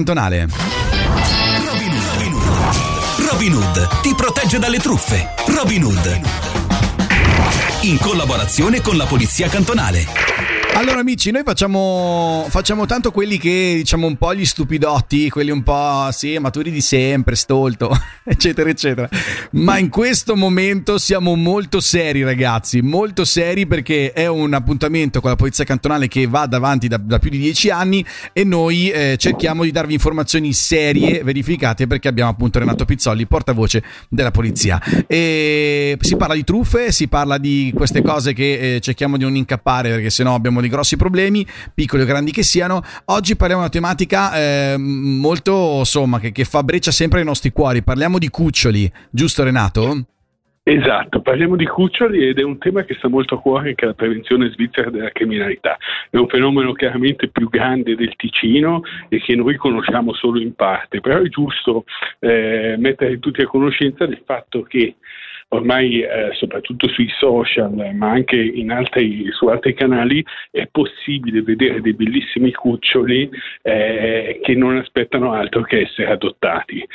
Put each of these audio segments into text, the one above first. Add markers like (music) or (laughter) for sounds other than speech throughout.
Hood. Robin Hood. Robin Hood ti protegge dalle truffe. Robin Hood. In collaborazione con la Polizia Cantonale. Allora amici, noi facciamo, facciamo tanto quelli che diciamo un po' gli stupidotti, quelli un po' sì, maturi di sempre, stolto, (laughs) eccetera, eccetera. Ma in questo momento siamo molto seri ragazzi, molto seri perché è un appuntamento con la Polizia Cantonale che va davanti da, da più di dieci anni e noi eh, cerchiamo di darvi informazioni serie, verificate perché abbiamo appunto Renato Pizzolli, portavoce della Polizia. E si parla di truffe, si parla di queste cose che eh, cerchiamo di non incappare perché sennò abbiamo dei grossi problemi, piccoli o grandi che siano. Oggi parliamo di una tematica eh, molto, insomma, che, che fa breccia sempre ai nostri cuori. Parliamo di cuccioli, giusto Renato? Esatto, parliamo di cuccioli ed è un tema che sta molto a cuore anche alla prevenzione svizzera della criminalità. È un fenomeno chiaramente più grande del Ticino e che noi conosciamo solo in parte, però è giusto eh, mettere tutti a conoscenza del fatto che ormai eh, soprattutto sui social, ma anche altri, su altri canali, è possibile vedere dei bellissimi cuccioli eh, che non aspettano altro che essere adottati.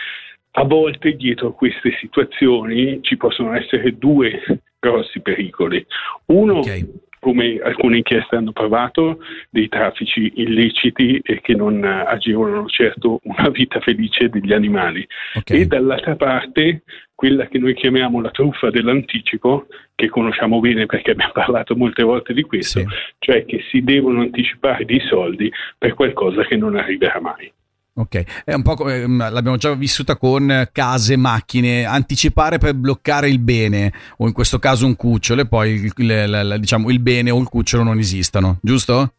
A volte dietro a queste situazioni ci possono essere due grossi pericoli. Uno, okay come alcune inchieste hanno provato, dei traffici illeciti e che non agevolano certo una vita felice degli animali. Okay. E dall'altra parte quella che noi chiamiamo la truffa dell'anticipo, che conosciamo bene perché abbiamo (laughs) parlato molte volte di questo, sì. cioè che si devono anticipare dei soldi per qualcosa che non arriverà mai. Ok, è un po' come mm, l'abbiamo già vissuta con case, macchine, anticipare per bloccare il bene, o in questo caso un cucciolo, e poi il, il, diciamo, il bene o il cucciolo non esistano, giusto?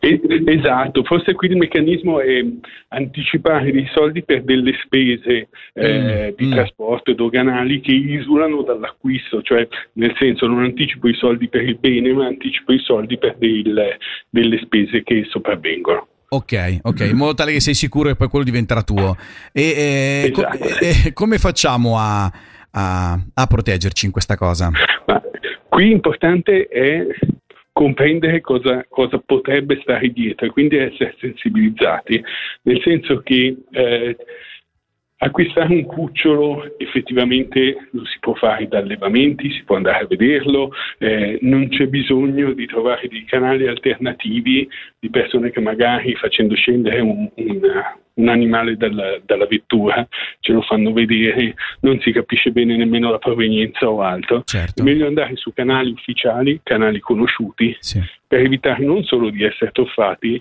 Esatto, forse qui il meccanismo è anticipare dei soldi per delle spese eh, mm, di mm. trasporto doganali che isolano dall'acquisto, cioè nel senso non anticipo i soldi per il bene, ma anticipo i soldi per del, delle spese che sopravvengono. Ok, ok, in modo tale che sei sicuro che poi quello diventerà tuo. E, e, esatto. co- e come facciamo a, a, a, proteggerci in questa cosa? Ma qui importante è comprendere cosa, cosa, potrebbe stare dietro quindi essere sensibilizzati, nel senso che eh, Acquistare un cucciolo effettivamente lo si può fare da allevamenti, si può andare a vederlo, eh, non c'è bisogno di trovare dei canali alternativi di persone che magari facendo scendere un, un, un animale dalla, dalla, vettura ce lo fanno vedere, non si capisce bene nemmeno la provenienza o altro. Certo. È meglio andare su canali ufficiali, canali conosciuti, sì. per evitare non solo di essere truffati,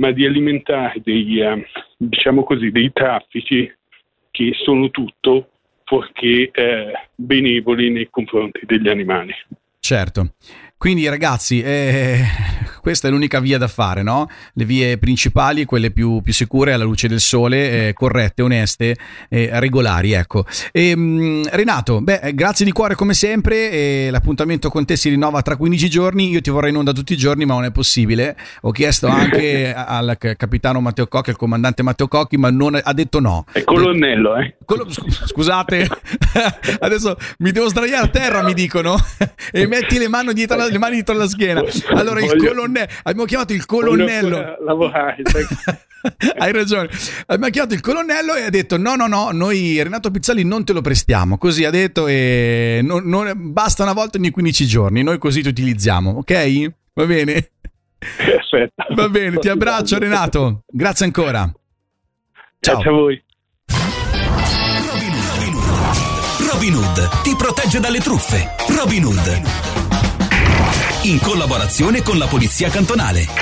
ma di alimentare dei, uh, diciamo così, dei traffici che sono tutto fuorché eh, benevoli nei confronti degli animali. Certo. Quindi ragazzi, eh, questa è l'unica via da fare, no? Le vie principali, quelle più, più sicure alla luce del sole, eh, corrette, oneste, eh, regolari, ecco. E, ehm, mh, Renato, beh, grazie di cuore come sempre, l'appuntamento con te si rinnova tra 15 giorni, io ti vorrei in onda tutti i giorni, ma non è possibile. Ho chiesto anche al capitano Matteo Cocchi, al comandante Matteo Cocchi, ma non, ha detto no. È colonnello, eh? Col- scusate, (laughs) adesso mi devo sdraiare a terra, mi dicono, (laughs) e metti le mani dietro la le mani dietro la schiena. Allora il colonnello, abbiamo chiamato il colonnello. Lavorare. (laughs) Hai ragione. Abbiamo chiamato il colonnello e ha detto: No, no, no, noi Renato Pizzali non te lo prestiamo. Così ha detto, e non, non, basta una volta ogni 15 giorni. Noi così ti utilizziamo, ok? Va bene? Perfetto. Va bene, ti abbraccio, Renato. Grazie ancora. Ciao. Grazie a voi. Robin Hood. Robin Hood ti protegge dalle truffe. Robin Hood in collaborazione con la Polizia Cantonale.